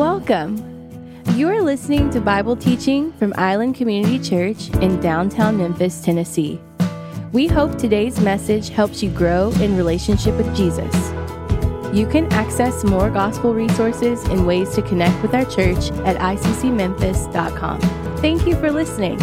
Welcome. You are listening to Bible teaching from Island Community Church in downtown Memphis, Tennessee. We hope today's message helps you grow in relationship with Jesus. You can access more gospel resources and ways to connect with our church at iccmemphis.com. Thank you for listening.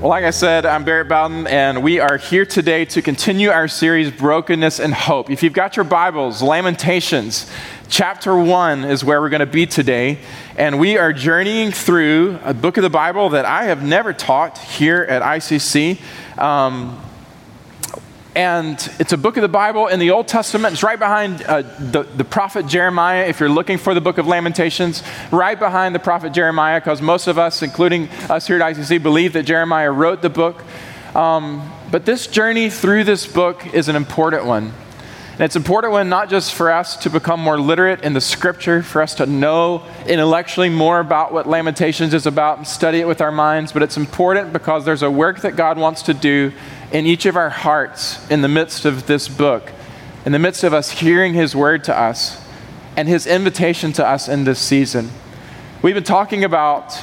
Well, like I said, I'm Barrett Bowden, and we are here today to continue our series, Brokenness and Hope. If you've got your Bibles, Lamentations, chapter 1 is where we're going to be today. And we are journeying through a book of the Bible that I have never taught here at ICC. Um, and it's a book of the Bible in the Old Testament. It's right behind uh, the, the prophet Jeremiah, if you're looking for the book of Lamentations, right behind the prophet Jeremiah, because most of us, including us here at ICC, believe that Jeremiah wrote the book. Um, but this journey through this book is an important one. And it's important one not just for us to become more literate in the scripture, for us to know intellectually more about what Lamentations is about and study it with our minds, but it's important because there's a work that God wants to do in each of our hearts in the midst of this book, in the midst of us hearing His word to us and His invitation to us in this season. We've been talking about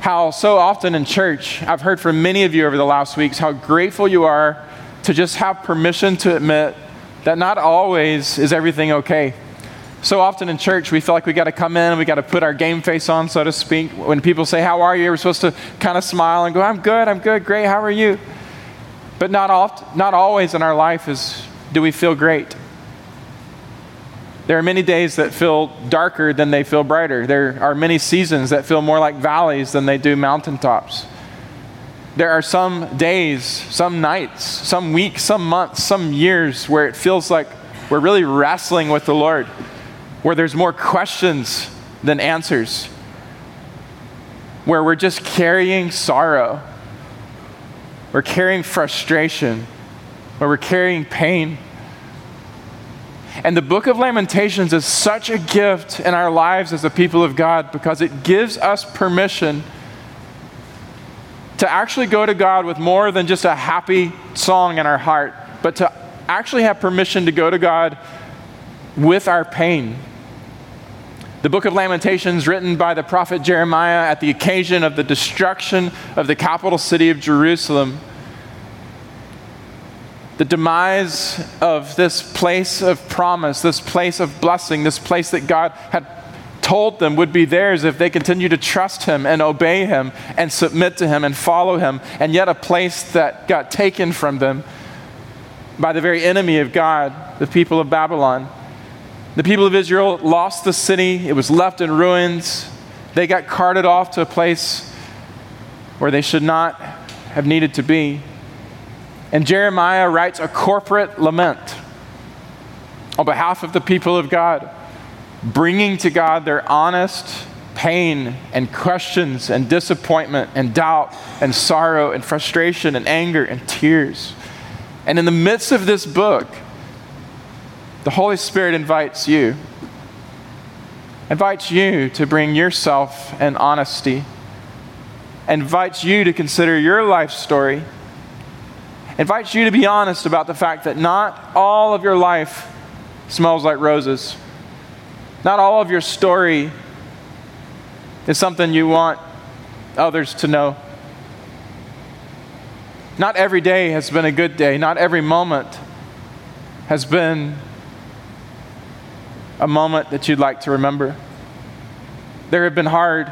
how so often in church, I've heard from many of you over the last weeks how grateful you are to just have permission to admit that not always is everything okay. So often in church, we feel like we got to come in and we got to put our game face on, so to speak. When people say, How are you? We're supposed to kind of smile and go, I'm good, I'm good, great, how are you? But not, oft, not always in our life is, do we feel great. There are many days that feel darker than they feel brighter. There are many seasons that feel more like valleys than they do mountaintops. There are some days, some nights, some weeks, some months, some years where it feels like we're really wrestling with the Lord, where there's more questions than answers, where we're just carrying sorrow we're carrying frustration, or we're carrying pain. And the book of Lamentations is such a gift in our lives as a people of God because it gives us permission to actually go to God with more than just a happy song in our heart, but to actually have permission to go to God with our pain the book of Lamentations, written by the prophet Jeremiah at the occasion of the destruction of the capital city of Jerusalem. The demise of this place of promise, this place of blessing, this place that God had told them would be theirs if they continue to trust Him and obey Him and submit to Him and follow Him, and yet a place that got taken from them by the very enemy of God, the people of Babylon. The people of Israel lost the city, it was left in ruins. They got carted off to a place where they should not have needed to be. And Jeremiah writes a corporate lament on behalf of the people of God, bringing to God their honest pain and questions and disappointment and doubt and sorrow and frustration and anger and tears. And in the midst of this book, the Holy Spirit invites you, invites you to bring yourself and honesty, invites you to consider your life story, invites you to be honest about the fact that not all of your life smells like roses. Not all of your story is something you want others to know. Not every day has been a good day. Not every moment has been a moment that you'd like to remember. There have been hard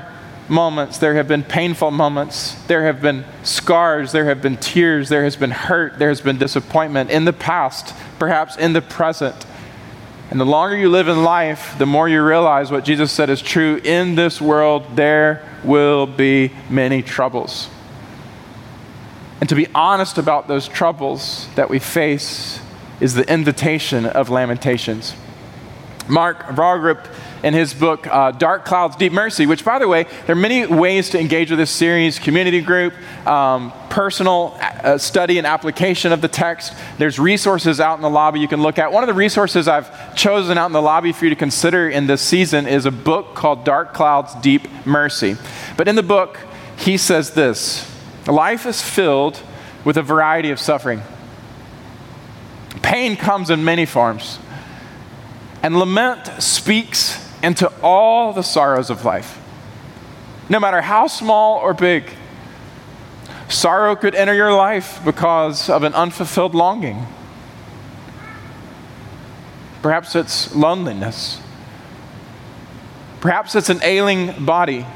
moments, there have been painful moments, there have been scars, there have been tears, there has been hurt, there has been disappointment in the past, perhaps in the present. And the longer you live in life, the more you realize what Jesus said is true. In this world, there will be many troubles. And to be honest about those troubles that we face is the invitation of Lamentations. Mark Vroegop in his book, uh, Dark Clouds, Deep Mercy, which, by the way, there are many ways to engage with this series community group, um, personal uh, study and application of the text. There's resources out in the lobby you can look at. One of the resources I've chosen out in the lobby for you to consider in this season is a book called Dark Clouds, Deep Mercy. But in the book, he says this Life is filled with a variety of suffering. Pain comes in many forms. And lament speaks into all the sorrows of life, no matter how small or big. Sorrow could enter your life because of an unfulfilled longing. Perhaps it's loneliness. Perhaps it's an ailing body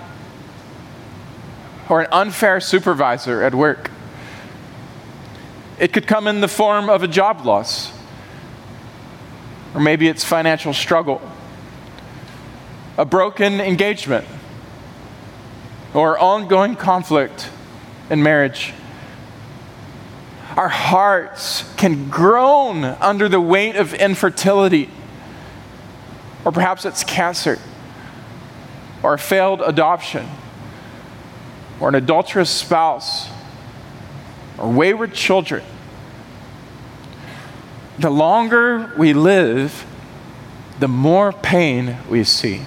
or an unfair supervisor at work. It could come in the form of a job loss, or maybe it's financial struggle, a broken engagement, or ongoing conflict in marriage. Our hearts can groan under the weight of infertility, or perhaps it's cancer, or a failed adoption, or an adulterous spouse, or wayward children. The longer we live, the more pain we see.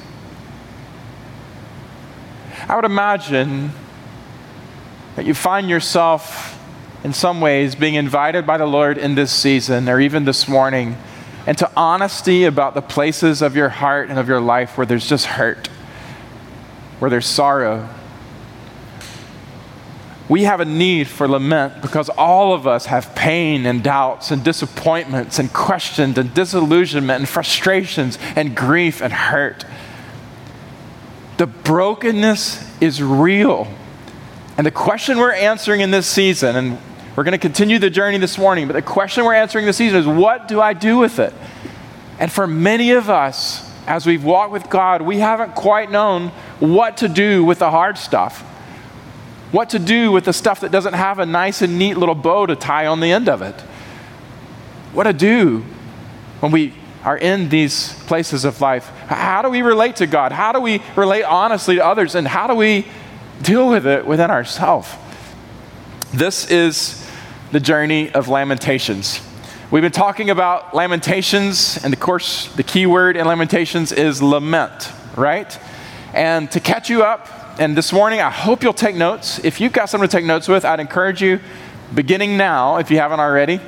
I would imagine that you find yourself, in some ways, being invited by the Lord in this season or even this morning into honesty about the places of your heart and of your life where there's just hurt, where there's sorrow. We have a need for lament because all of us have pain and doubts and disappointments and questions and disillusionment and frustrations and grief and hurt. The brokenness is real. And the question we're answering in this season, and we're going to continue the journey this morning, but the question we're answering this season is what do I do with it? And for many of us, as we've walked with God, we haven't quite known what to do with the hard stuff. What to do with the stuff that doesn't have a nice and neat little bow to tie on the end of it. What to do when we are in these places of life. How do we relate to God? How do we relate honestly to others? And how do we deal with it within ourselves. This is the journey of Lamentations. We've been talking about Lamentations, and of course, the key word in Lamentations is lament, right? And to catch you up, and this morning, I hope you'll take notes. If you've got something to take notes with, I'd encourage you, beginning now, if you haven't already,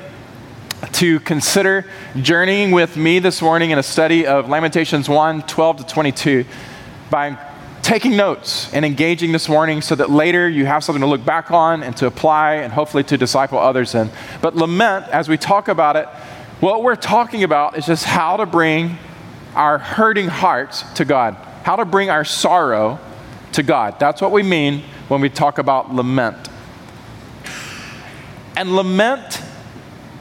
to consider journeying with me this morning in a study of Lamentations 1 12 to 22 by taking notes and engaging this morning so that later you have something to look back on and to apply and hopefully to disciple others in. But lament, as we talk about it, what we're talking about is just how to bring our hurting hearts to God, how to bring our sorrow to God. That's what we mean when we talk about lament. And lament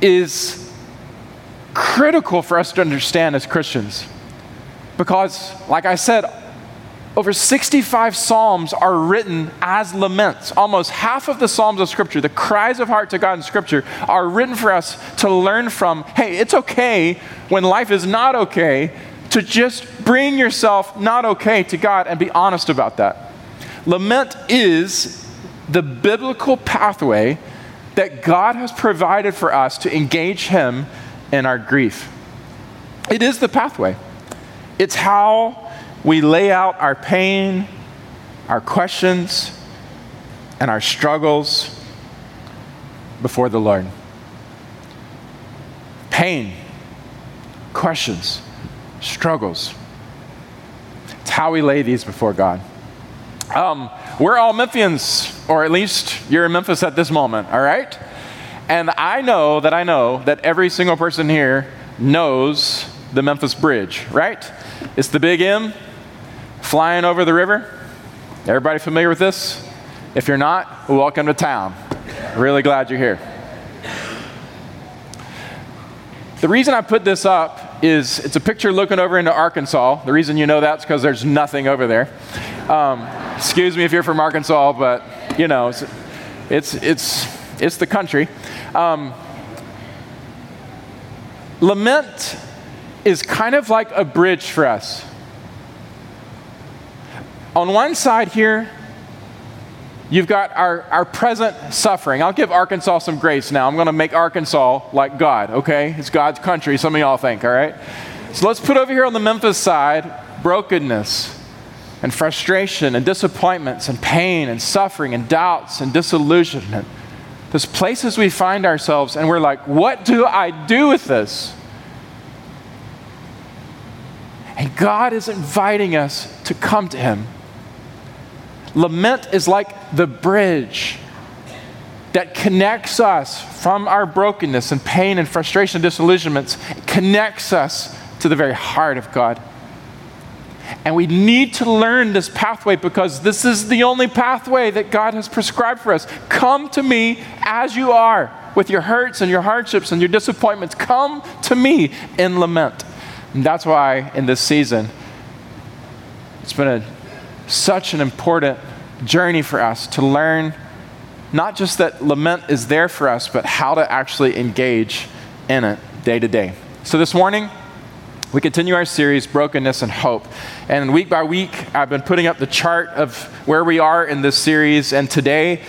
is critical for us to understand as Christians. Because, like I said, over 65 Psalms are written as laments. Almost half of the Psalms of Scripture, the cries of heart to God in Scripture, are written for us to learn from hey, it's okay when life is not okay to just bring yourself not okay to God and be honest about that. Lament is the biblical pathway that God has provided for us to engage Him in our grief. It is the pathway. It's how we lay out our pain, our questions, and our struggles before the Lord. Pain, questions, struggles. It's how we lay these before God. Um, we're all Memphians, or at least you're in Memphis at this moment, all right? And I know that I know that every single person here knows the Memphis Bridge, right? It's the big M, flying over the river. Everybody familiar with this? If you're not, welcome to town. Really glad you're here. The reason I put this up is it's a picture looking over into Arkansas. The reason you know that's because there's nothing over there. Um, excuse me if you're from Arkansas, but you know, it's, it's, it's, it's the country. Um, lament is kind of like a bridge for us on one side here, you've got our, our present suffering. I'll give Arkansas some grace now. I'm going to make Arkansas like God, okay? It's God's country, some of y'all think, all right? So let's put over here on the Memphis side brokenness and frustration and disappointments and pain and suffering and doubts and disillusionment. There's places we find ourselves and we're like, what do I do with this? And God is inviting us to come to Him. Lament is like the bridge that connects us from our brokenness and pain and frustration and disillusionments, connects us to the very heart of God. And we need to learn this pathway because this is the only pathway that God has prescribed for us. Come to me as you are with your hurts and your hardships and your disappointments. Come to me in lament. And that's why in this season, it's been a, such an important journey for us to learn not just that lament is there for us, but how to actually engage in it day to day. So this morning, we continue our series, Brokenness and Hope. And week by week, I've been putting up the chart of where we are in this series. And today,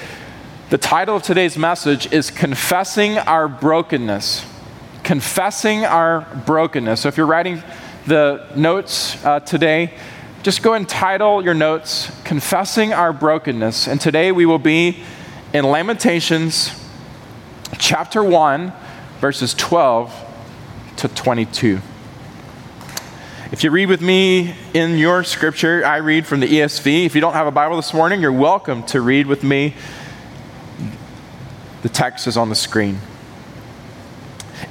the title of today's message is Confessing Our Brokenness. Confessing Our Brokenness. So if you're writing the notes uh, today, just go and title your notes, Confessing Our Brokenness. And today we will be in Lamentations chapter 1, verses 12 to 22. If you read with me in your scripture, I read from the ESV. If you don't have a Bible this morning, you're welcome to read with me. The text is on the screen.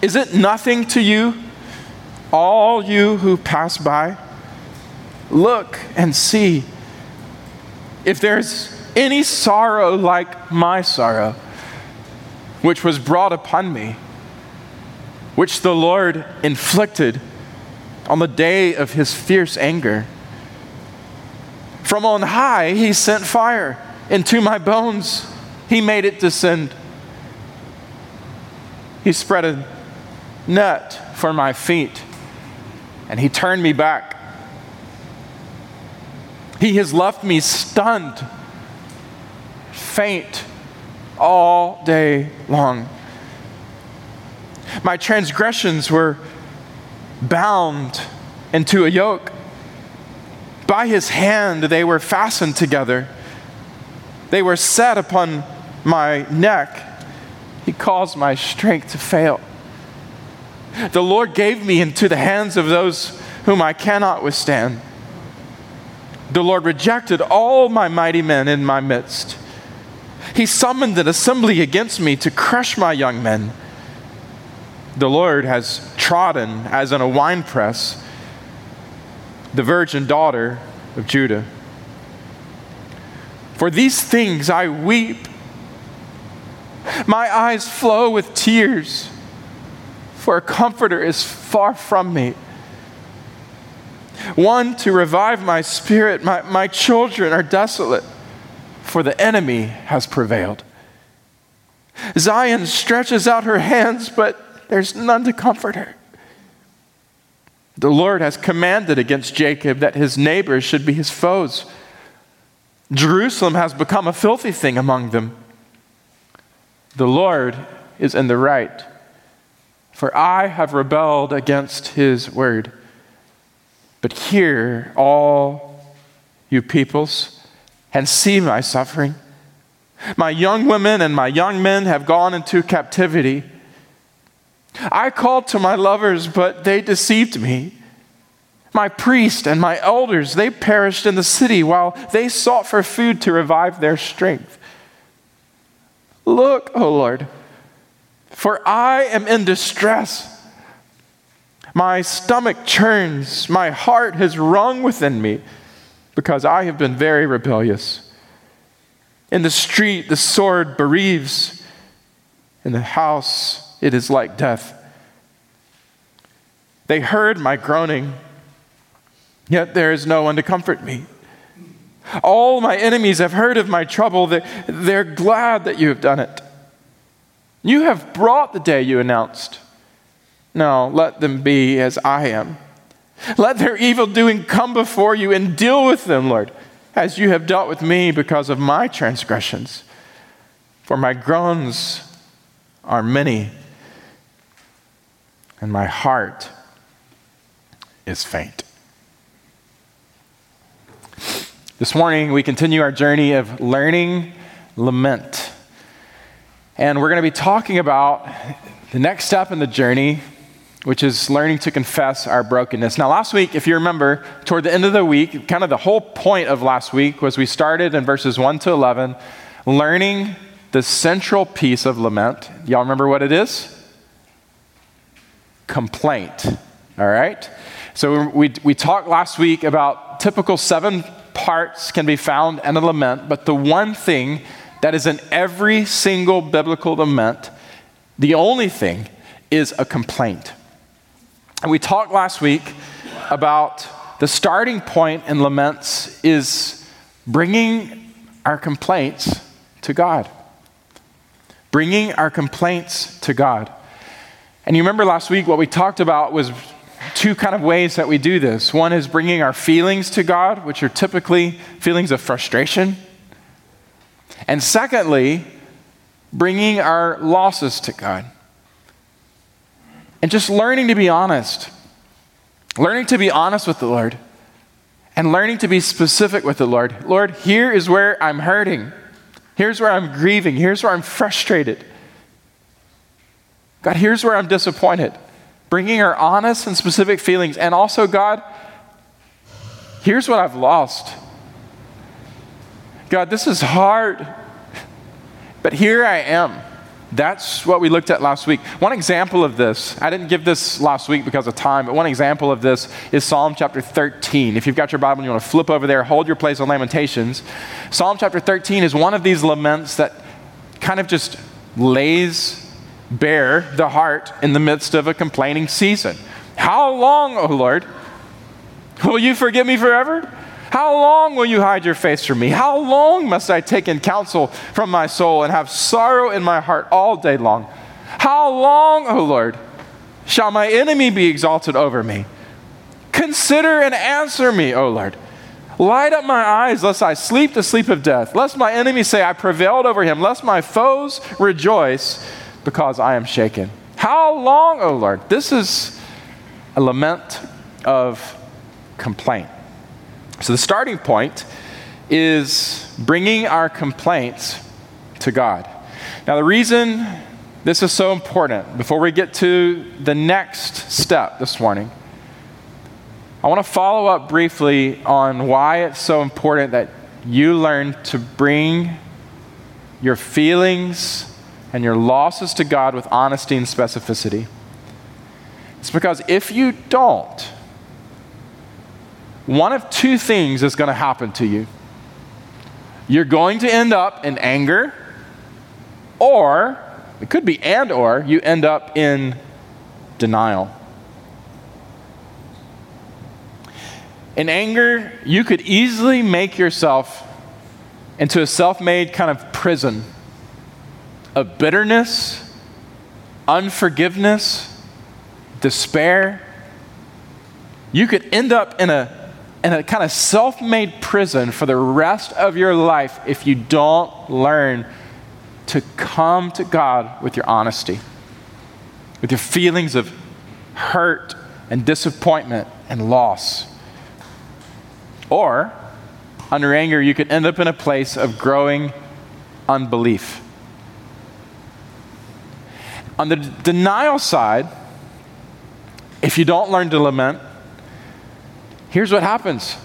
Is it nothing to you, all you who pass by? Look and see if there's any sorrow like my sorrow, which was brought upon me, which the Lord inflicted on the day of his fierce anger. From on high, he sent fire into my bones. He made it descend. He spread a net for my feet, and he turned me back. He has left me stunned, faint all day long. My transgressions were bound into a yoke. By his hand they were fastened together. They were set upon my neck. He caused my strength to fail. The Lord gave me into the hands of those whom I cannot withstand. The Lord rejected all my mighty men in my midst. He summoned an assembly against me to crush my young men. The Lord has trodden as in a winepress the virgin daughter of Judah. For these things I weep. My eyes flow with tears, for a comforter is far from me. One to revive my spirit. My, my children are desolate, for the enemy has prevailed. Zion stretches out her hands, but there's none to comfort her. The Lord has commanded against Jacob that his neighbors should be his foes. Jerusalem has become a filthy thing among them. The Lord is in the right, for I have rebelled against his word. But hear, all you peoples, and see my suffering. My young women and my young men have gone into captivity. I called to my lovers, but they deceived me. My priest and my elders, they perished in the city while they sought for food to revive their strength. Look, O oh Lord, for I am in distress. My stomach churns, my heart has wrung within me because I have been very rebellious. In the street, the sword bereaves. In the house, it is like death. They heard my groaning, yet there is no one to comfort me. All my enemies have heard of my trouble. They're glad that you have done it. You have brought the day you announced. No, let them be as I am. Let their evil doing come before you and deal with them, Lord, as you have dealt with me because of my transgressions. For my groans are many and my heart is faint. This morning, we continue our journey of learning lament. And we're going to be talking about the next step in the journey, which is learning to confess our brokenness. Now, last week, if you remember, toward the end of the week, kind of the whole point of last week was we started in verses 1 to 11, learning the central piece of lament. Y'all remember what it is? Complaint. All right? So we, we talked last week about typical seven parts can be found in a lament, but the one thing that is in every single biblical lament, the only thing is a complaint. And we talked last week about the starting point in laments is bringing our complaints to God. Bringing our complaints to God. And you remember last week what we talked about was two kind of ways that we do this. One is bringing our feelings to God, which are typically feelings of frustration. And secondly, bringing our losses to God. And just learning to be honest. Learning to be honest with the Lord. And learning to be specific with the Lord. Lord, here is where I'm hurting. Here's where I'm grieving. Here's where I'm frustrated. God, here's where I'm disappointed. Bringing our honest and specific feelings. And also, God, here's what I've lost. God, this is hard, but here I am. That's what we looked at last week. One example of this, I didn't give this last week because of time, but one example of this is Psalm chapter 13. If you've got your Bible and you want to flip over there, hold your place on Lamentations. Psalm chapter 13 is one of these laments that kind of just lays bare the heart in the midst of a complaining season. How long, O oh Lord? Will you forgive me forever? How long will you hide your face from me? How long must I take in counsel from my soul and have sorrow in my heart all day long? How long, O Lord, shall my enemy be exalted over me? Consider and answer me, O Lord. Light up my eyes, lest I sleep the sleep of death, lest my enemy say, I prevailed over him, lest my foes rejoice because I am shaken. How long, O Lord? This is a lament of complaint. So the starting point is bringing our complaints to God. Now, the reason this is so important, before we get to the next step this morning, I want to follow up briefly on why it's so important that you learn to bring your feelings and your losses to God with honesty and specificity. It's because if you don't, one of two things is going to happen to you. You're going to end up in anger, or it could be and or you end up in denial. In anger, you could easily make yourself into a self made kind of prison of bitterness, unforgiveness, despair. You could end up in a in a kind of self made prison for the rest of your life if you don't learn to come to God with your honesty, with your feelings of hurt and disappointment and loss. Or, under anger, you could end up in a place of growing unbelief. On the denial side, if you don't learn to lament, here's what happens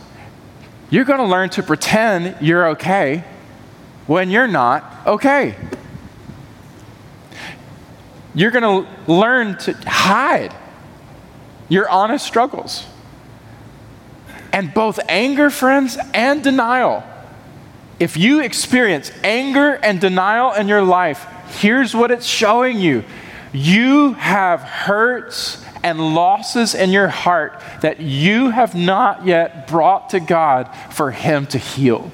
you're going to learn to pretend you're okay when you're not okay. You're going to learn to hide your honest struggles. And both anger, friends, and denial. If you experience anger and denial in your life, here's what it's showing you you have hurts and losses in your heart that you have not yet brought to God for Him to heal.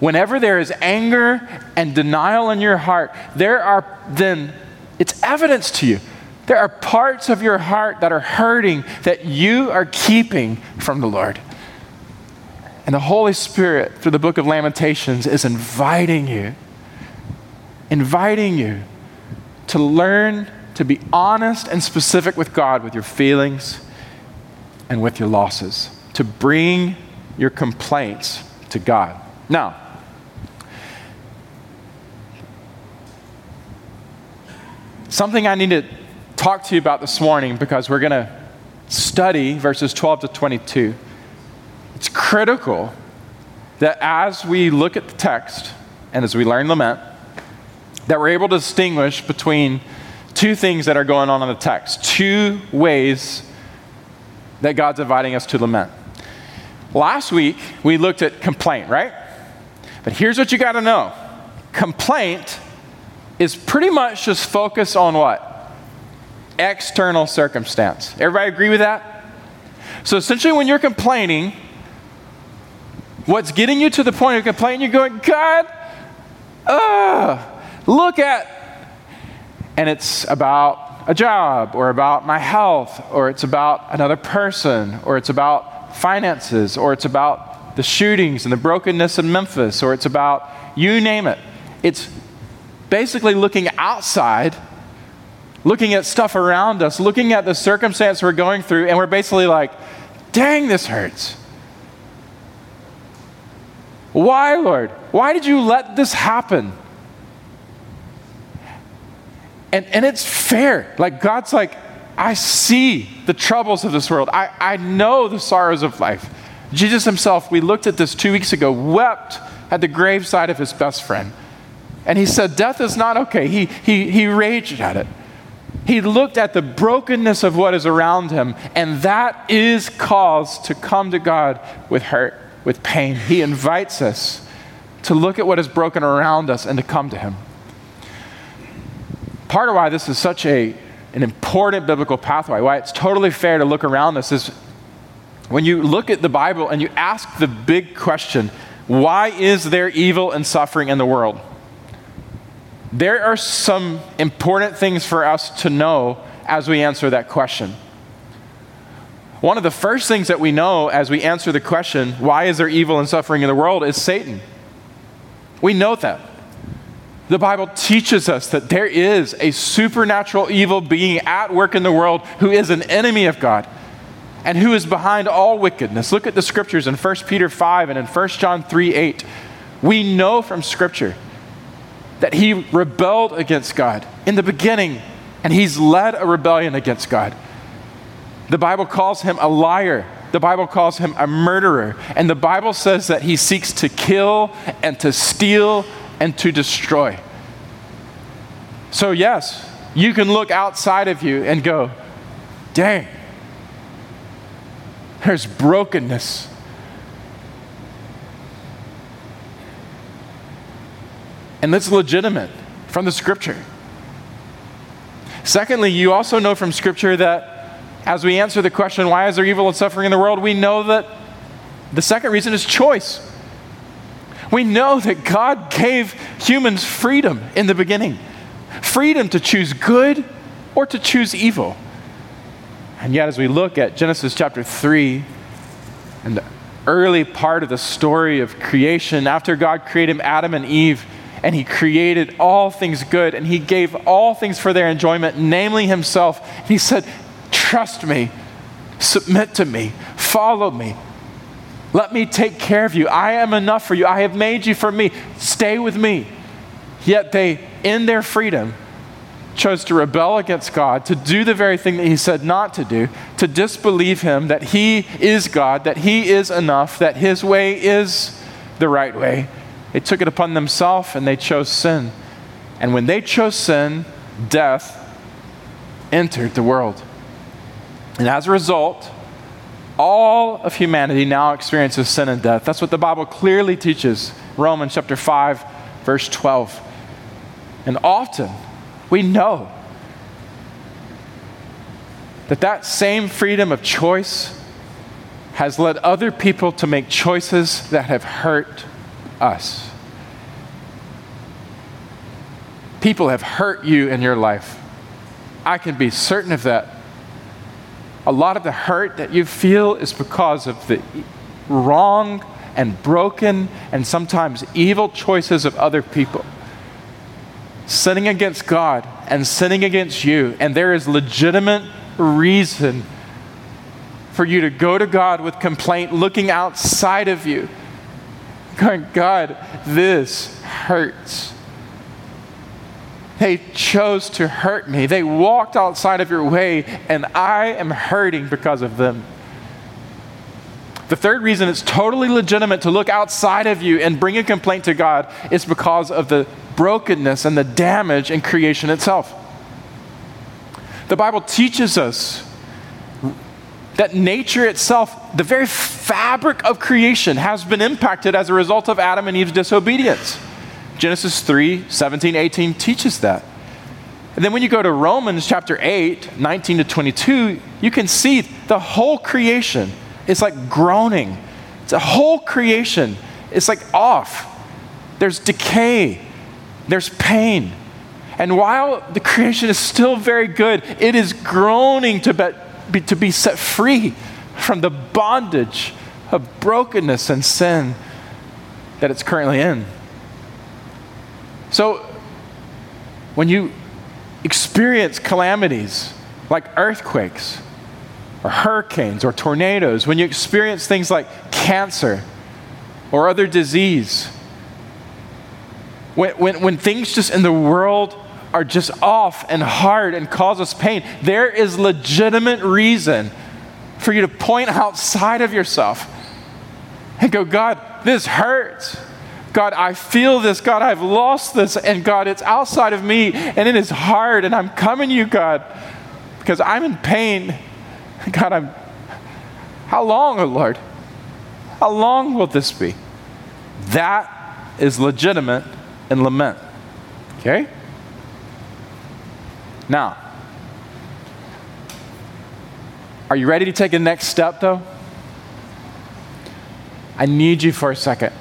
Whenever there is anger and denial in your heart, there are then, it's evidence to you. There are parts of your heart that are hurting that you are keeping from the Lord. And the Holy Spirit, through the book of Lamentations, is inviting you, inviting you to learn to be honest and specific with God with your feelings and with your losses, to bring your complaints to God. Now, something I need to talk to you about this morning because we're going to study verses 12 to 22. It's critical that as we look at the text and as we learn lament, that we're able to distinguish between two things that are going on in the text, two ways that God's inviting us to lament. Last week, we looked at complaint, right? But here's what you got to know complaint is pretty much just focus on what? External circumstance. Everybody agree with that? So essentially, when you're complaining, what's getting you to the point of complaining, you're going, God, uh, look at, and it's about a job, or about my health, or it's about another person, or it's about finances, or it's about the shootings and the brokenness in Memphis, or it's about you name it. It's basically looking outside, looking at stuff around us, looking at the circumstance we're going through, and we're basically like, dang, this hurts. Why, Lord? Why did you let this happen? And, and it's fair. Like, God's like, I see the troubles of this world. I, I know the sorrows of life. Jesus himself, we looked at this two weeks ago, wept at the graveside of his best friend. And he said, Death is not okay. He, he, he raged at it. He looked at the brokenness of what is around him, and that is cause to come to God with hurt, with pain. He invites us to look at what is broken around us and to come to him. Part of why this is such a, an important biblical pathway, why it's totally fair to look around us, is when you look at the Bible and you ask the big question why is there evil and suffering in the world? There are some important things for us to know as we answer that question. One of the first things that we know as we answer the question, why is there evil and suffering in the world, is Satan. We know that. The Bible teaches us that there is a supernatural evil being at work in the world who is an enemy of God and who is behind all wickedness. Look at the scriptures in 1 Peter 5 and in 1 John 3 8. We know from scripture that he rebelled against God in the beginning, and he's led a rebellion against God. The Bible calls him a liar. The Bible calls him a murderer. And the Bible says that he seeks to kill and to steal and to destroy. So, yes, you can look outside of you and go, dang, there's brokenness And that's legitimate from the scripture. Secondly, you also know from scripture that as we answer the question, why is there evil and suffering in the world, we know that the second reason is choice. We know that God gave humans freedom in the beginning freedom to choose good or to choose evil. And yet, as we look at Genesis chapter 3 and the early part of the story of creation, after God created Adam and Eve, and he created all things good and he gave all things for their enjoyment, namely himself. He said, Trust me, submit to me, follow me. Let me take care of you. I am enough for you. I have made you for me. Stay with me. Yet they, in their freedom, chose to rebel against God, to do the very thing that He said not to do, to disbelieve Him that He is God, that He is enough, that His way is the right way. They took it upon themselves and they chose sin. And when they chose sin, death entered the world. And as a result, all of humanity now experiences sin and death. That's what the Bible clearly teaches. Romans chapter 5, verse 12. And often we know that that same freedom of choice has led other people to make choices that have hurt us. People have hurt you in your life. I can be certain of that. A lot of the hurt that you feel is because of the wrong and broken and sometimes evil choices of other people. Sinning against God and sinning against you, and there is legitimate reason for you to go to God with complaint looking outside of you going, God, this hurts. They chose to hurt me. They walked outside of your way, and I am hurting because of them. The third reason it's totally legitimate to look outside of you and bring a complaint to God is because of the brokenness and the damage in creation itself. The Bible teaches us that nature itself, the very fabric of creation, has been impacted as a result of Adam and Eve's disobedience. Genesis 3 17, 18 teaches that. And then when you go to Romans chapter 8, 19 to 22, you can see the whole creation is like groaning. It's a whole creation. It's like off. There's decay, there's pain. And while the creation is still very good, it is groaning to be, to be set free from the bondage of brokenness and sin that it's currently in. So, when you experience calamities like earthquakes or hurricanes or tornadoes, when you experience things like cancer or other disease, when, when, when things just in the world are just off and hard and cause us pain, there is legitimate reason for you to point outside of yourself and go, God, this hurts. God, I feel this. God, I've lost this. And God, it's outside of me and it is hard. And I'm coming to you, God, because I'm in pain. God, I'm. How long, oh Lord? How long will this be? That is legitimate in lament. Okay? Now, are you ready to take the next step, though? I need you for a second.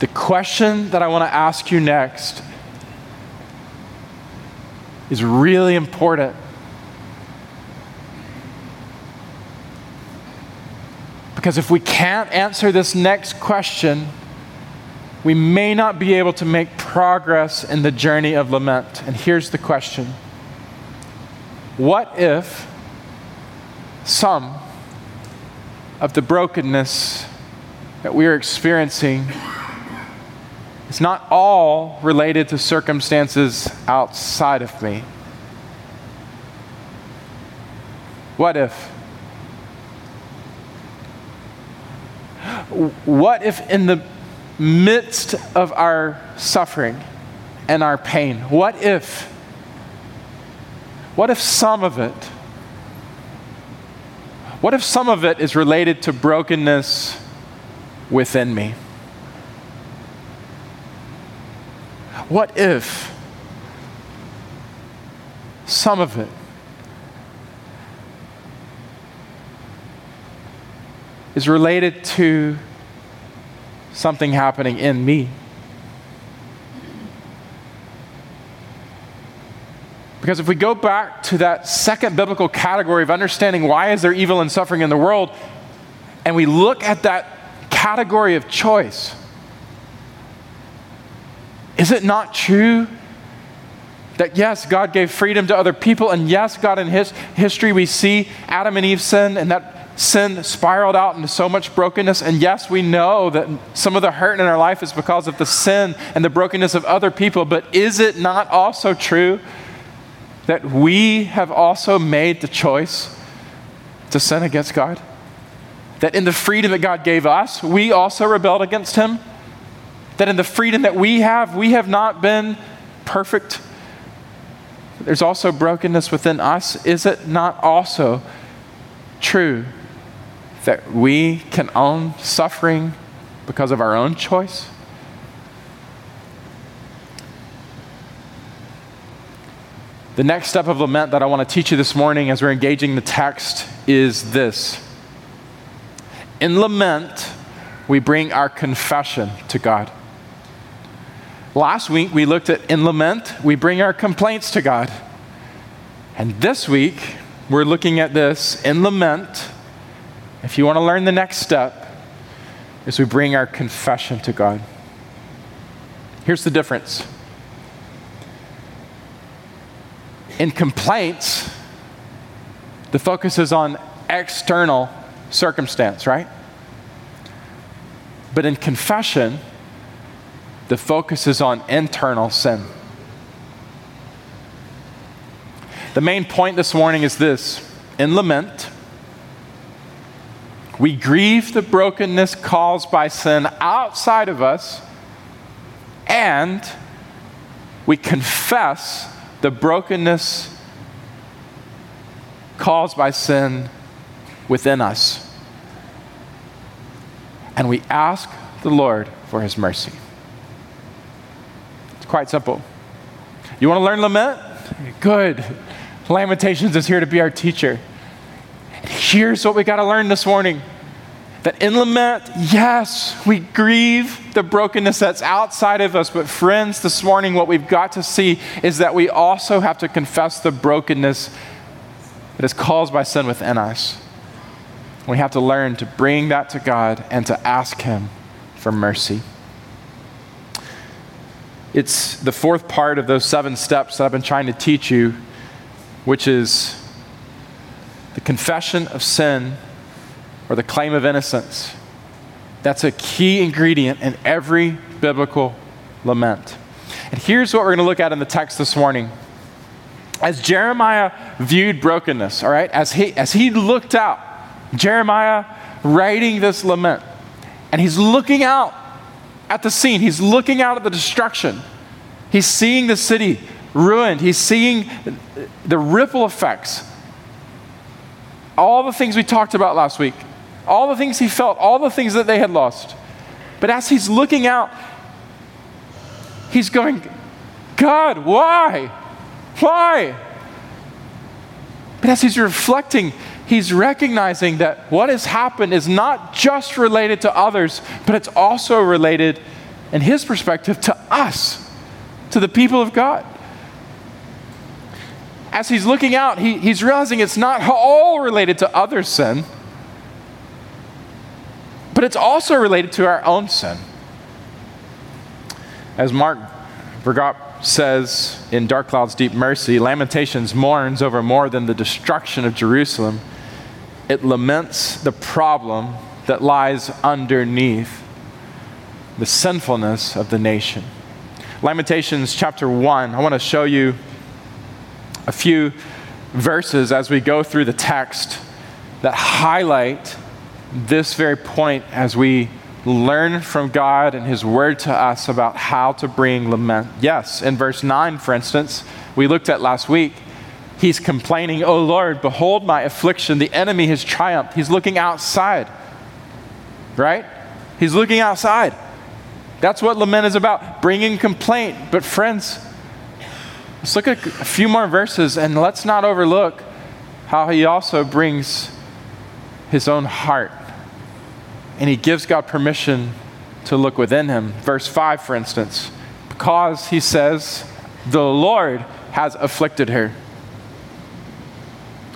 The question that I want to ask you next is really important. Because if we can't answer this next question, we may not be able to make progress in the journey of lament. And here's the question What if some of the brokenness that we are experiencing it's not all related to circumstances outside of me. What if? What if, in the midst of our suffering and our pain, what if? What if some of it? What if some of it is related to brokenness within me? What if some of it is related to something happening in me? Because if we go back to that second biblical category of understanding why is there evil and suffering in the world, and we look at that category of choice, is it not true that yes, God gave freedom to other people, and yes, God in his history we see Adam and Eve sin, and that sin spiraled out into so much brokenness. And yes, we know that some of the hurt in our life is because of the sin and the brokenness of other people. But is it not also true that we have also made the choice to sin against God? That in the freedom that God gave us, we also rebelled against Him? That in the freedom that we have, we have not been perfect. There's also brokenness within us. Is it not also true that we can own suffering because of our own choice? The next step of lament that I want to teach you this morning as we're engaging the text is this. In lament, we bring our confession to God. Last week we looked at in lament, we bring our complaints to God. And this week we're looking at this in lament. If you want to learn the next step, is we bring our confession to God. Here's the difference. In complaints, the focus is on external circumstance, right? But in confession, the focus is on internal sin. The main point this morning is this in lament, we grieve the brokenness caused by sin outside of us, and we confess the brokenness caused by sin within us. And we ask the Lord for his mercy. Quite simple. You want to learn lament? Good. Lamentations is here to be our teacher. here's what we got to learn this morning that in lament, yes, we grieve the brokenness that's outside of us. But, friends, this morning, what we've got to see is that we also have to confess the brokenness that is caused by sin within us. We have to learn to bring that to God and to ask Him for mercy. It's the fourth part of those seven steps that I've been trying to teach you, which is the confession of sin or the claim of innocence. That's a key ingredient in every biblical lament. And here's what we're going to look at in the text this morning. As Jeremiah viewed brokenness, all right, as he, as he looked out, Jeremiah writing this lament, and he's looking out at the scene, he's looking out at the destruction. He's seeing the city ruined, he's seeing the ripple effects. All the things we talked about last week all the things he felt, all the things that they had lost. But as he's looking out, he's going, God, why? Why? But as he's reflecting, he's recognizing that what has happened is not just related to others, but it's also related, in his perspective, to us, to the people of God. As he's looking out, he, he's realizing it's not all related to other sin but it's also related to our own sin. As Mark Vroegop says in Dark Clouds, Deep Mercy, Lamentations mourns over more than the destruction of Jerusalem. It laments the problem that lies underneath the sinfulness of the nation. Lamentations chapter 1, I want to show you a few verses as we go through the text that highlight this very point as we learn from God and His Word to us about how to bring lament. Yes, in verse 9, for instance, we looked at last week, he's complaining, Oh Lord, behold my affliction. The enemy has triumphed. He's looking outside, right? He's looking outside. That's what lament is about, bringing complaint. But, friends, let's look at a few more verses and let's not overlook how he also brings his own heart and he gives God permission to look within him. Verse 5, for instance, because he says, The Lord has afflicted her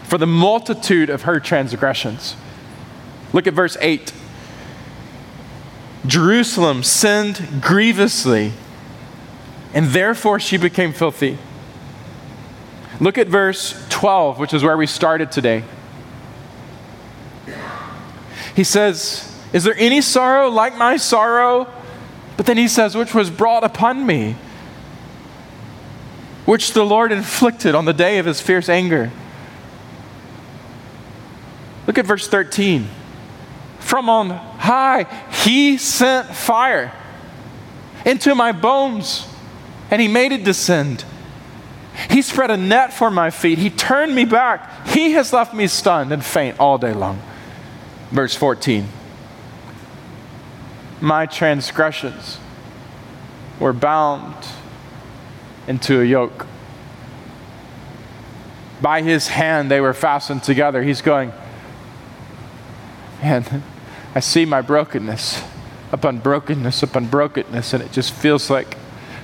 for the multitude of her transgressions. Look at verse 8. Jerusalem sinned grievously, and therefore she became filthy. Look at verse 12, which is where we started today. He says, is there any sorrow like my sorrow? But then he says, which was brought upon me, which the Lord inflicted on the day of his fierce anger. Look at verse 13. From on high, he sent fire into my bones, and he made it descend. He spread a net for my feet. He turned me back. He has left me stunned and faint all day long. Verse 14 my transgressions were bound into a yoke. By his hand they were fastened together. He's going, Man, I see my brokenness upon brokenness upon brokenness, and it just feels like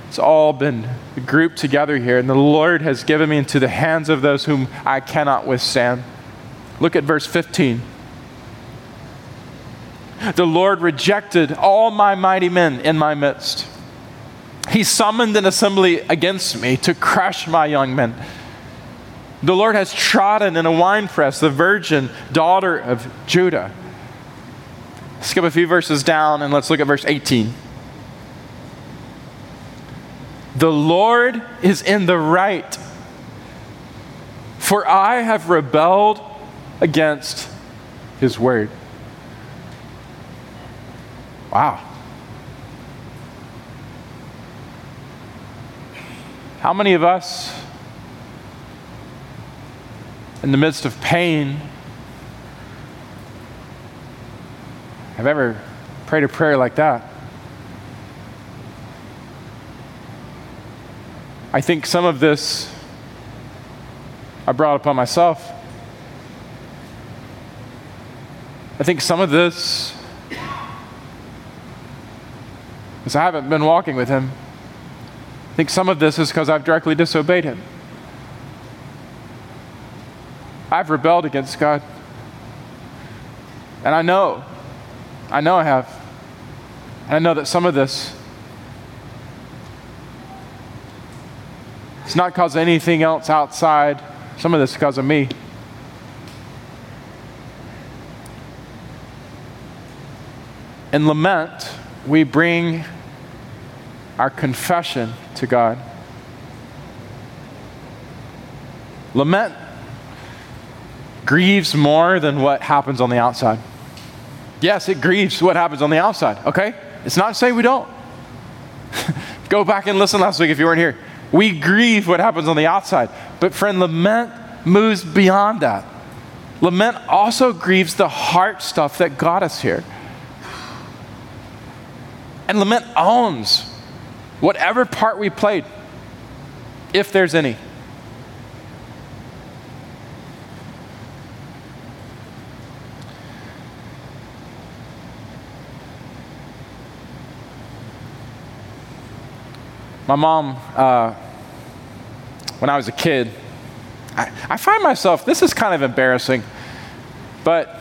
it's all been grouped together here. And the Lord has given me into the hands of those whom I cannot withstand. Look at verse 15. The Lord rejected all my mighty men in my midst. He summoned an assembly against me to crush my young men. The Lord has trodden in a winepress the virgin daughter of Judah. Skip a few verses down and let's look at verse 18. The Lord is in the right. For I have rebelled against his word. Wow. How many of us, in the midst of pain, have ever prayed a prayer like that? I think some of this I brought upon myself. I think some of this is I haven't been walking with Him. I think some of this is because I've directly disobeyed Him. I've rebelled against God. And I know, I know I have. And I know that some of this it's not because of anything else outside, some of this is because of me. In lament, we bring our confession to God. Lament grieves more than what happens on the outside. Yes, it grieves what happens on the outside, okay? It's not to say we don't. Go back and listen last week if you weren't here. We grieve what happens on the outside. But, friend, lament moves beyond that. Lament also grieves the heart stuff that got us here. And lament owns whatever part we played, if there's any. My mom, uh, when I was a kid, I, I find myself, this is kind of embarrassing, but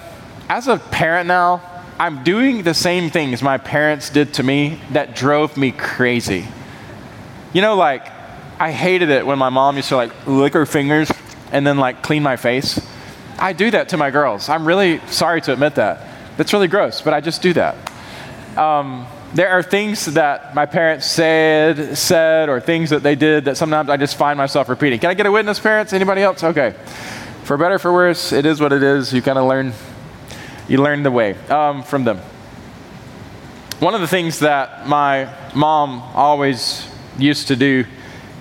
as a parent now, I'm doing the same things my parents did to me that drove me crazy. You know, like, I hated it when my mom used to like lick her fingers and then like clean my face. I do that to my girls. I'm really sorry to admit that. That's really gross, but I just do that. Um, there are things that my parents said, said, or things that they did that sometimes I just find myself repeating. Can I get a witness, parents? Anybody else? Okay. For better, for worse, it is what it is. You kind of learn you learn the way um, from them. One of the things that my mom always used to do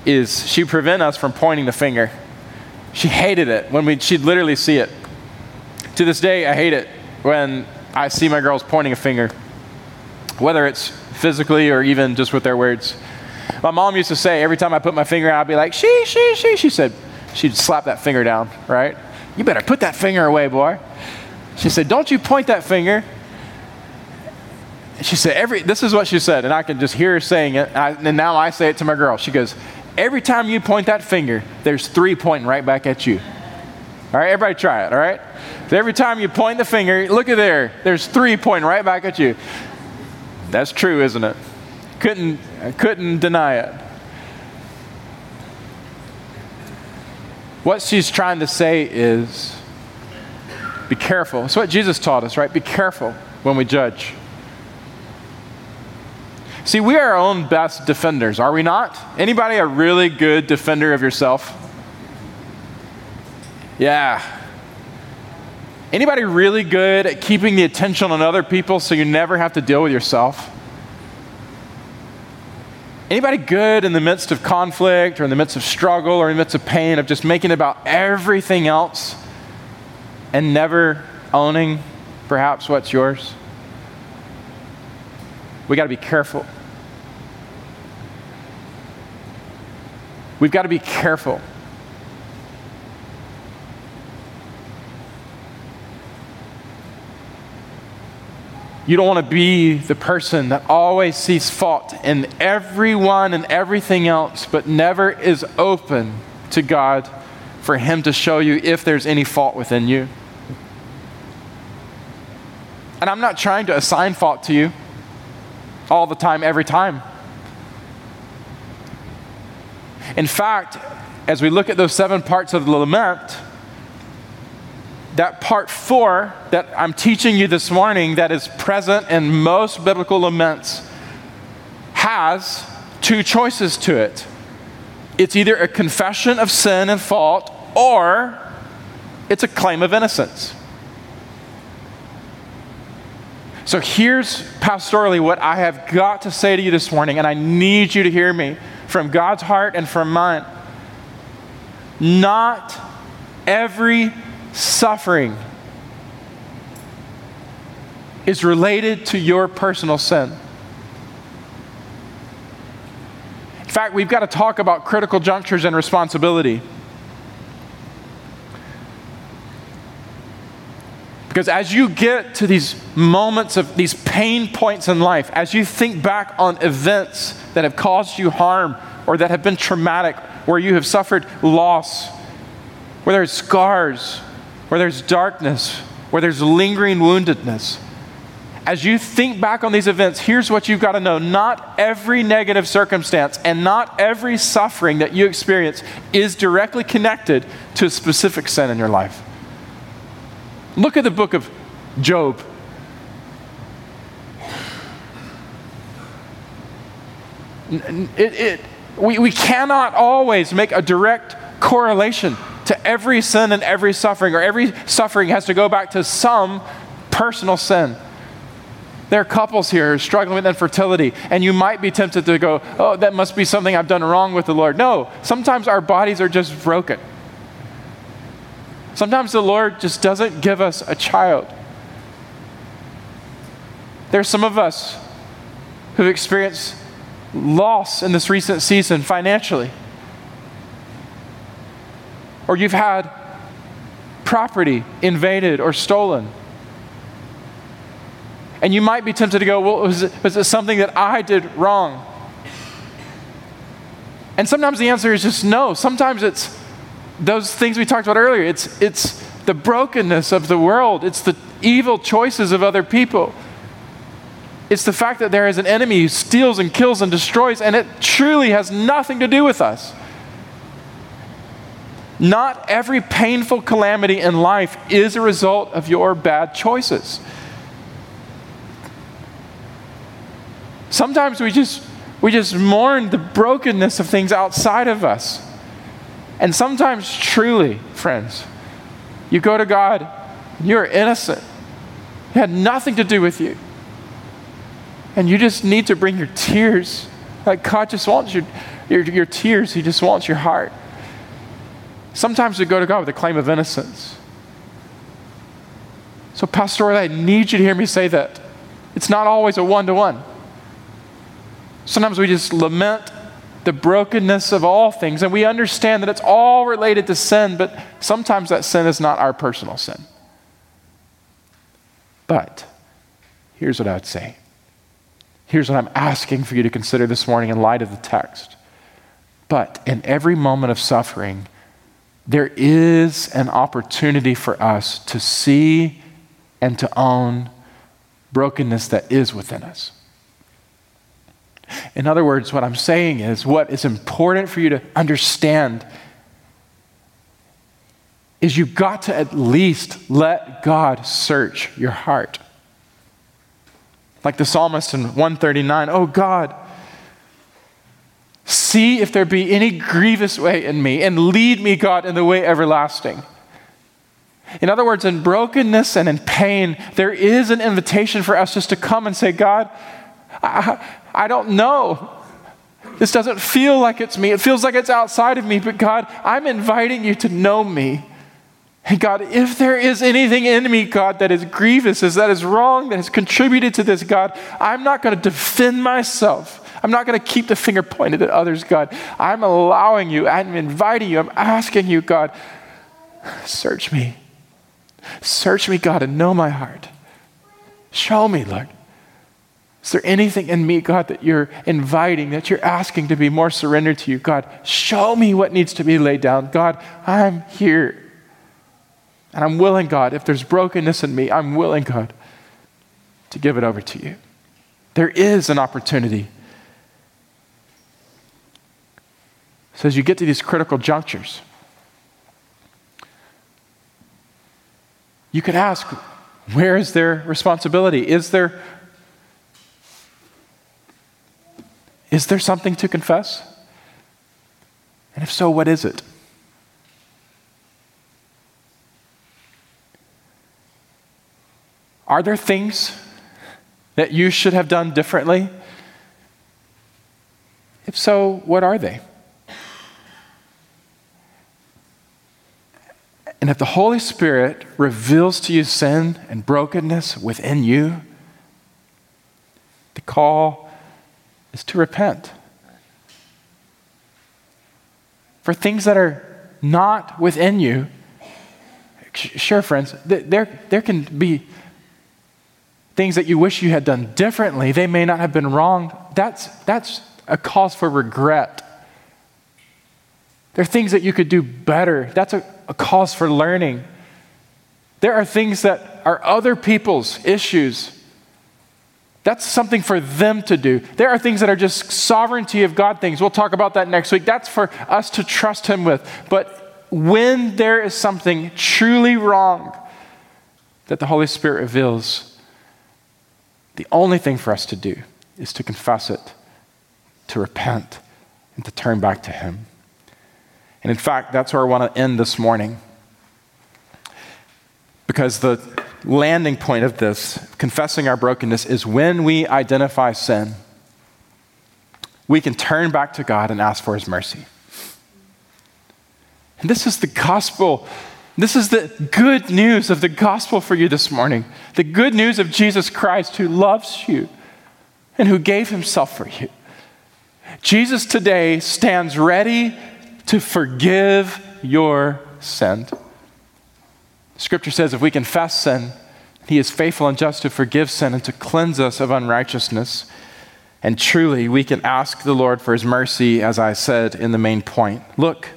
is she prevent us from pointing the finger. She hated it when we, she'd literally see it. To this day, I hate it when I see my girls pointing a finger, whether it's physically or even just with their words. My mom used to say every time I put my finger out, I'd be like, she, she, she. She said, she'd slap that finger down, right? You better put that finger away, boy. She said, Don't you point that finger. She said, every, this is what she said, and I can just hear her saying it, and, I, and now I say it to my girl. She goes, Every time you point that finger, there's three pointing right back at you. All right, everybody try it, all right? Every time you point the finger, look at there, there's three pointing right back at you. That's true, isn't it? Couldn't, couldn't deny it. What she's trying to say is be careful. That's what Jesus taught us, right? Be careful when we judge. See, we are our own best defenders, are we not? Anybody a really good defender of yourself? Yeah. Anybody really good at keeping the attention on other people so you never have to deal with yourself? Anybody good in the midst of conflict or in the midst of struggle or in the midst of pain of just making about everything else and never owning perhaps what's yours? We got to be careful. We've got to be careful. You don't want to be the person that always sees fault in everyone and everything else, but never is open to God for Him to show you if there's any fault within you. And I'm not trying to assign fault to you all the time, every time. In fact, as we look at those seven parts of the lament, that part four that I'm teaching you this morning, that is present in most biblical laments, has two choices to it it's either a confession of sin and fault, or it's a claim of innocence. So here's pastorally what I have got to say to you this morning, and I need you to hear me from God's heart and from mine. Not every suffering is related to your personal sin. In fact, we've got to talk about critical junctures and responsibility. Because as you get to these moments of these pain points in life, as you think back on events that have caused you harm or that have been traumatic, where you have suffered loss, where there's scars, where there's darkness, where there's lingering woundedness, as you think back on these events, here's what you've got to know. Not every negative circumstance and not every suffering that you experience is directly connected to a specific sin in your life. Look at the book of Job. It, it, we, we cannot always make a direct correlation to every sin and every suffering, or every suffering has to go back to some personal sin. There are couples here struggling with infertility, and you might be tempted to go, Oh, that must be something I've done wrong with the Lord. No, sometimes our bodies are just broken. Sometimes the Lord just doesn't give us a child. There's some of us who've experienced loss in this recent season financially. Or you've had property invaded or stolen. And you might be tempted to go, well, was it, was it something that I did wrong? And sometimes the answer is just no. Sometimes it's those things we talked about earlier. It's, it's the brokenness of the world, it's the evil choices of other people. It's the fact that there is an enemy who steals and kills and destroys, and it truly has nothing to do with us. Not every painful calamity in life is a result of your bad choices. Sometimes we just we just mourn the brokenness of things outside of us. And sometimes, truly, friends, you go to God, you're innocent. It had nothing to do with you. And you just need to bring your tears. Like God just wants your, your, your tears, He just wants your heart. Sometimes we go to God with a claim of innocence. So, Pastor, I need you to hear me say that. It's not always a one to one. Sometimes we just lament the brokenness of all things, and we understand that it's all related to sin, but sometimes that sin is not our personal sin. But here's what I would say. Here's what I'm asking for you to consider this morning in light of the text. But in every moment of suffering, there is an opportunity for us to see and to own brokenness that is within us. In other words, what I'm saying is what is important for you to understand is you've got to at least let God search your heart. Like the psalmist in 139, oh God, see if there be any grievous way in me and lead me, God, in the way everlasting. In other words, in brokenness and in pain, there is an invitation for us just to come and say, God, I, I don't know. This doesn't feel like it's me. It feels like it's outside of me. But God, I'm inviting you to know me. And God, if there is anything in me, God, that is grievous, that is wrong, that has contributed to this, God, I'm not going to defend myself. I'm not going to keep the finger pointed at others, God. I'm allowing you, I'm inviting you, I'm asking you, God, search me. Search me, God, and know my heart. Show me, Lord. Is there anything in me, God, that you're inviting, that you're asking to be more surrendered to you? God, show me what needs to be laid down. God, I'm here. And I'm willing, God, if there's brokenness in me, I'm willing, God, to give it over to you. There is an opportunity. So as you get to these critical junctures, you could ask, where is their responsibility? Is there Is there something to confess? And if so, what is it? Are there things that you should have done differently? If so, what are they? And if the Holy Spirit reveals to you sin and brokenness within you, the call is to repent. For things that are not within you, sure, friends, there, there can be things that you wish you had done differently. They may not have been wrong. That's, that's a cause for regret. There are things that you could do better. That's a, a cause for learning. There are things that are other people's issues. That's something for them to do. There are things that are just sovereignty of God things. We'll talk about that next week. That's for us to trust Him with. But when there is something truly wrong that the Holy Spirit reveals, the only thing for us to do is to confess it, to repent, and to turn back to Him. And in fact, that's where I want to end this morning. Because the landing point of this, confessing our brokenness, is when we identify sin, we can turn back to God and ask for His mercy. And this is the gospel. This is the good news of the gospel for you this morning. The good news of Jesus Christ who loves you and who gave Himself for you. Jesus today stands ready to forgive your sin. Scripture says if we confess sin, he is faithful and just to forgive sin and to cleanse us of unrighteousness. And truly, we can ask the Lord for his mercy, as I said in the main point. Look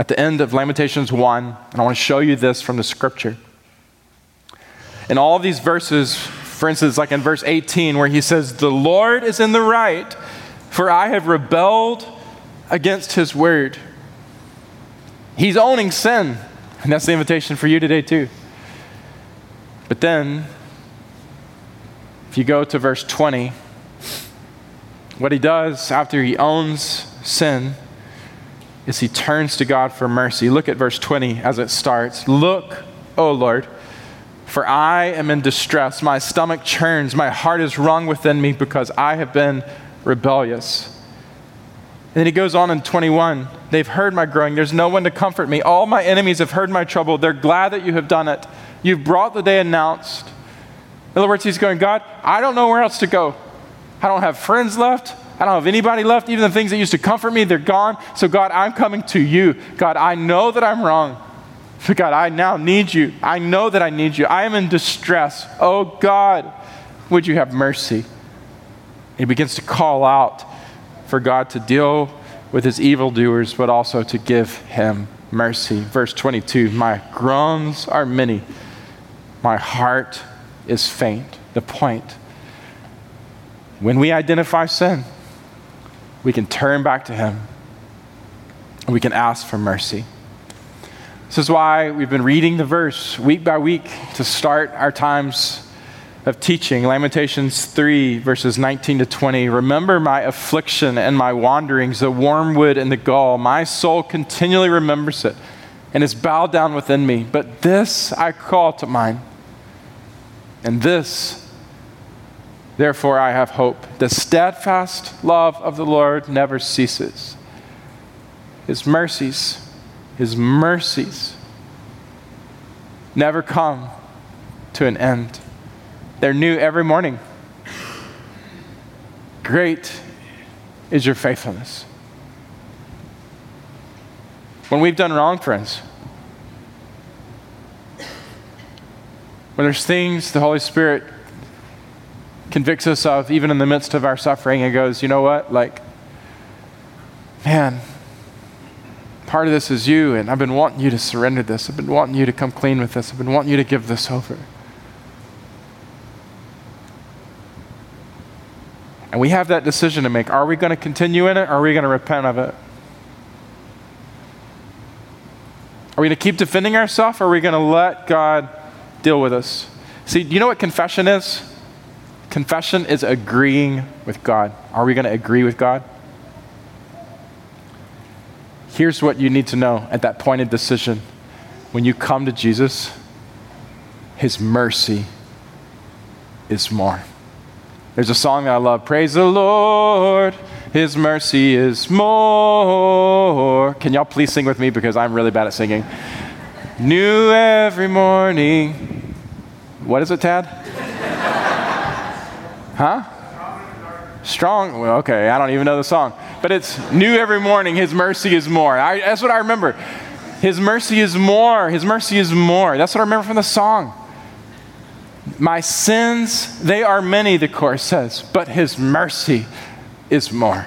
at the end of Lamentations 1, and I want to show you this from the scripture. In all these verses, for instance, like in verse 18, where he says, The Lord is in the right, for I have rebelled against his word. He's owning sin. And that's the invitation for you today, too. But then, if you go to verse 20, what he does after he owns sin is he turns to God for mercy. Look at verse 20 as it starts. Look, O Lord, for I am in distress. My stomach churns. My heart is wrung within me because I have been rebellious. Then he goes on in 21 They've heard my groaning. There's no one to comfort me. All my enemies have heard my trouble. They're glad that you have done it. You've brought the day announced. In other words, he's going, God, I don't know where else to go. I don't have friends left. I don't have anybody left. Even the things that used to comfort me, they're gone. So, God, I'm coming to you. God, I know that I'm wrong. But, God, I now need you. I know that I need you. I am in distress. Oh, God, would you have mercy? He begins to call out for God to deal with his evildoers, but also to give him mercy. Verse 22 My groans are many, my heart is faint. The point. When we identify sin, we can turn back to him and we can ask for mercy. This is why we've been reading the verse week by week to start our times of teaching, Lamentations 3, verses 19 to 20. Remember my affliction and my wanderings, the wormwood and the gall. My soul continually remembers it and is bowed down within me. But this I call to mind, and this, therefore, I have hope. The steadfast love of the Lord never ceases. His mercies, His mercies never come to an end. They're new every morning. Great is your faithfulness. When we've done wrong, friends, when there's things the Holy Spirit convicts us of, even in the midst of our suffering, and goes, you know what? Like, man, part of this is you, and I've been wanting you to surrender this. I've been wanting you to come clean with this. I've been wanting you to give this over. And we have that decision to make. Are we going to continue in it or are we going to repent of it? Are we going to keep defending ourselves or are we going to let God deal with us? See, do you know what confession is? Confession is agreeing with God. Are we going to agree with God? Here's what you need to know at that point of decision. When you come to Jesus, His mercy is more. There's a song that I love Praise the Lord, His mercy is more. Can y'all please sing with me because I'm really bad at singing? New every morning. What is it, Tad? huh? Strong? Well, okay, I don't even know the song. But it's new every morning, His mercy is more. I, that's what I remember. His mercy is more. His mercy is more. That's what I remember from the song. My sins, they are many, the chorus says, but His mercy is more.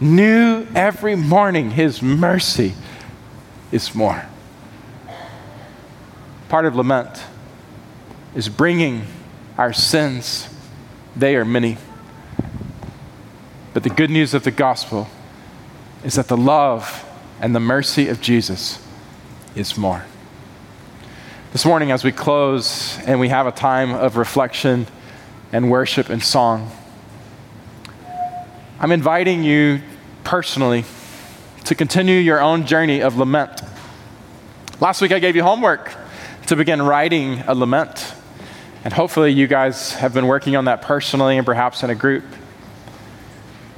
New every morning, His mercy is more. Part of lament is bringing our sins, they are many. But the good news of the gospel is that the love and the mercy of Jesus is more. This morning, as we close and we have a time of reflection and worship and song, I'm inviting you personally to continue your own journey of lament. Last week, I gave you homework to begin writing a lament. And hopefully, you guys have been working on that personally and perhaps in a group.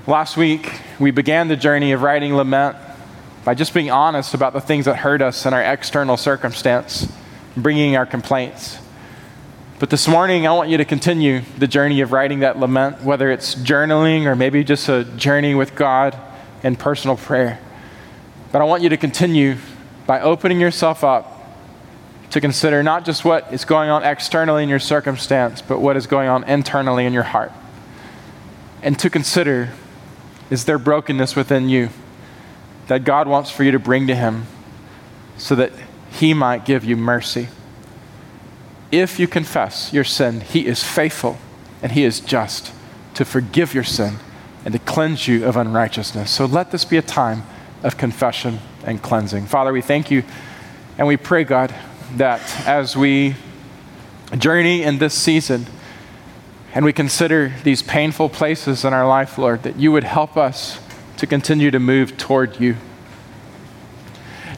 Last week, we began the journey of writing lament by just being honest about the things that hurt us in our external circumstance, bringing our complaints. But this morning, I want you to continue the journey of writing that lament, whether it's journaling or maybe just a journey with God in personal prayer. But I want you to continue by opening yourself up to consider not just what is going on externally in your circumstance, but what is going on internally in your heart. And to consider is there brokenness within you that God wants for you to bring to Him so that He might give you mercy. If you confess your sin, He is faithful and He is just to forgive your sin and to cleanse you of unrighteousness. So let this be a time of confession and cleansing. Father, we thank you and we pray, God, that as we journey in this season and we consider these painful places in our life, Lord, that you would help us to continue to move toward you.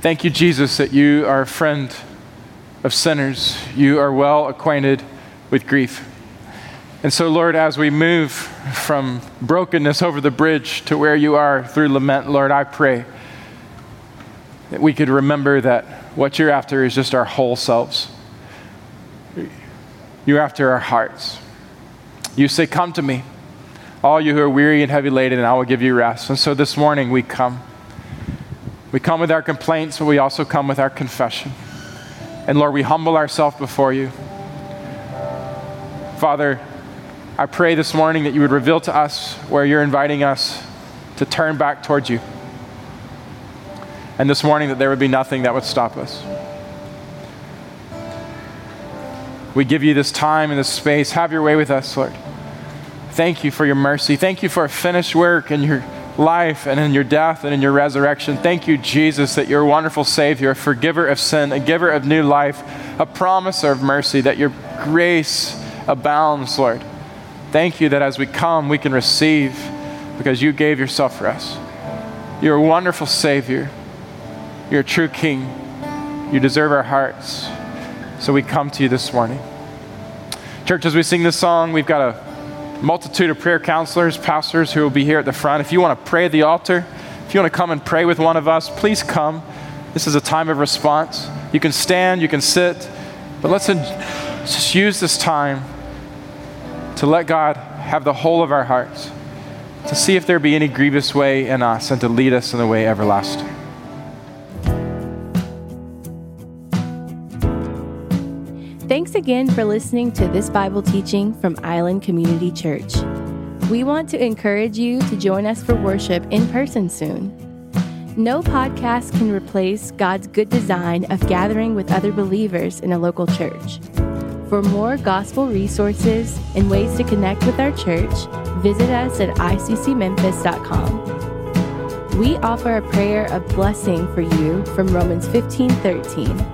Thank you, Jesus, that you are a friend of sinners. You are well acquainted with grief. And so, Lord, as we move from brokenness over the bridge to where you are through lament, Lord, I pray that we could remember that what you're after is just our whole selves. You're after our hearts. You say, Come to me, all you who are weary and heavy laden, and I will give you rest. And so this morning we come. We come with our complaints, but we also come with our confession. And Lord, we humble ourselves before you. Father, I pray this morning that you would reveal to us where you're inviting us to turn back towards you. And this morning, that there would be nothing that would stop us. We give you this time and this space. Have your way with us, Lord. Thank you for your mercy. Thank you for a finished work and your life and in your death and in your resurrection. Thank you, Jesus, that you're a wonderful Savior, a forgiver of sin, a giver of new life, a promiser of mercy, that your grace abounds, Lord. Thank you that as we come, we can receive because you gave yourself for us. You're a wonderful Savior. You're a true King. You deserve our hearts. So we come to you this morning. Church, as we sing this song, we've got a multitude of prayer counselors, pastors who will be here at the front. If you want to pray at the altar, if you want to come and pray with one of us, please come. This is a time of response. You can stand, you can sit, but let's just use this time to let God have the whole of our hearts, to see if there be any grievous way in us, and to lead us in the way everlasting. Thanks again for listening to this Bible teaching from Island Community Church. We want to encourage you to join us for worship in person soon. No podcast can replace God's good design of gathering with other believers in a local church. For more gospel resources and ways to connect with our church, visit us at iccmemphis.com. We offer a prayer of blessing for you from Romans 15 13.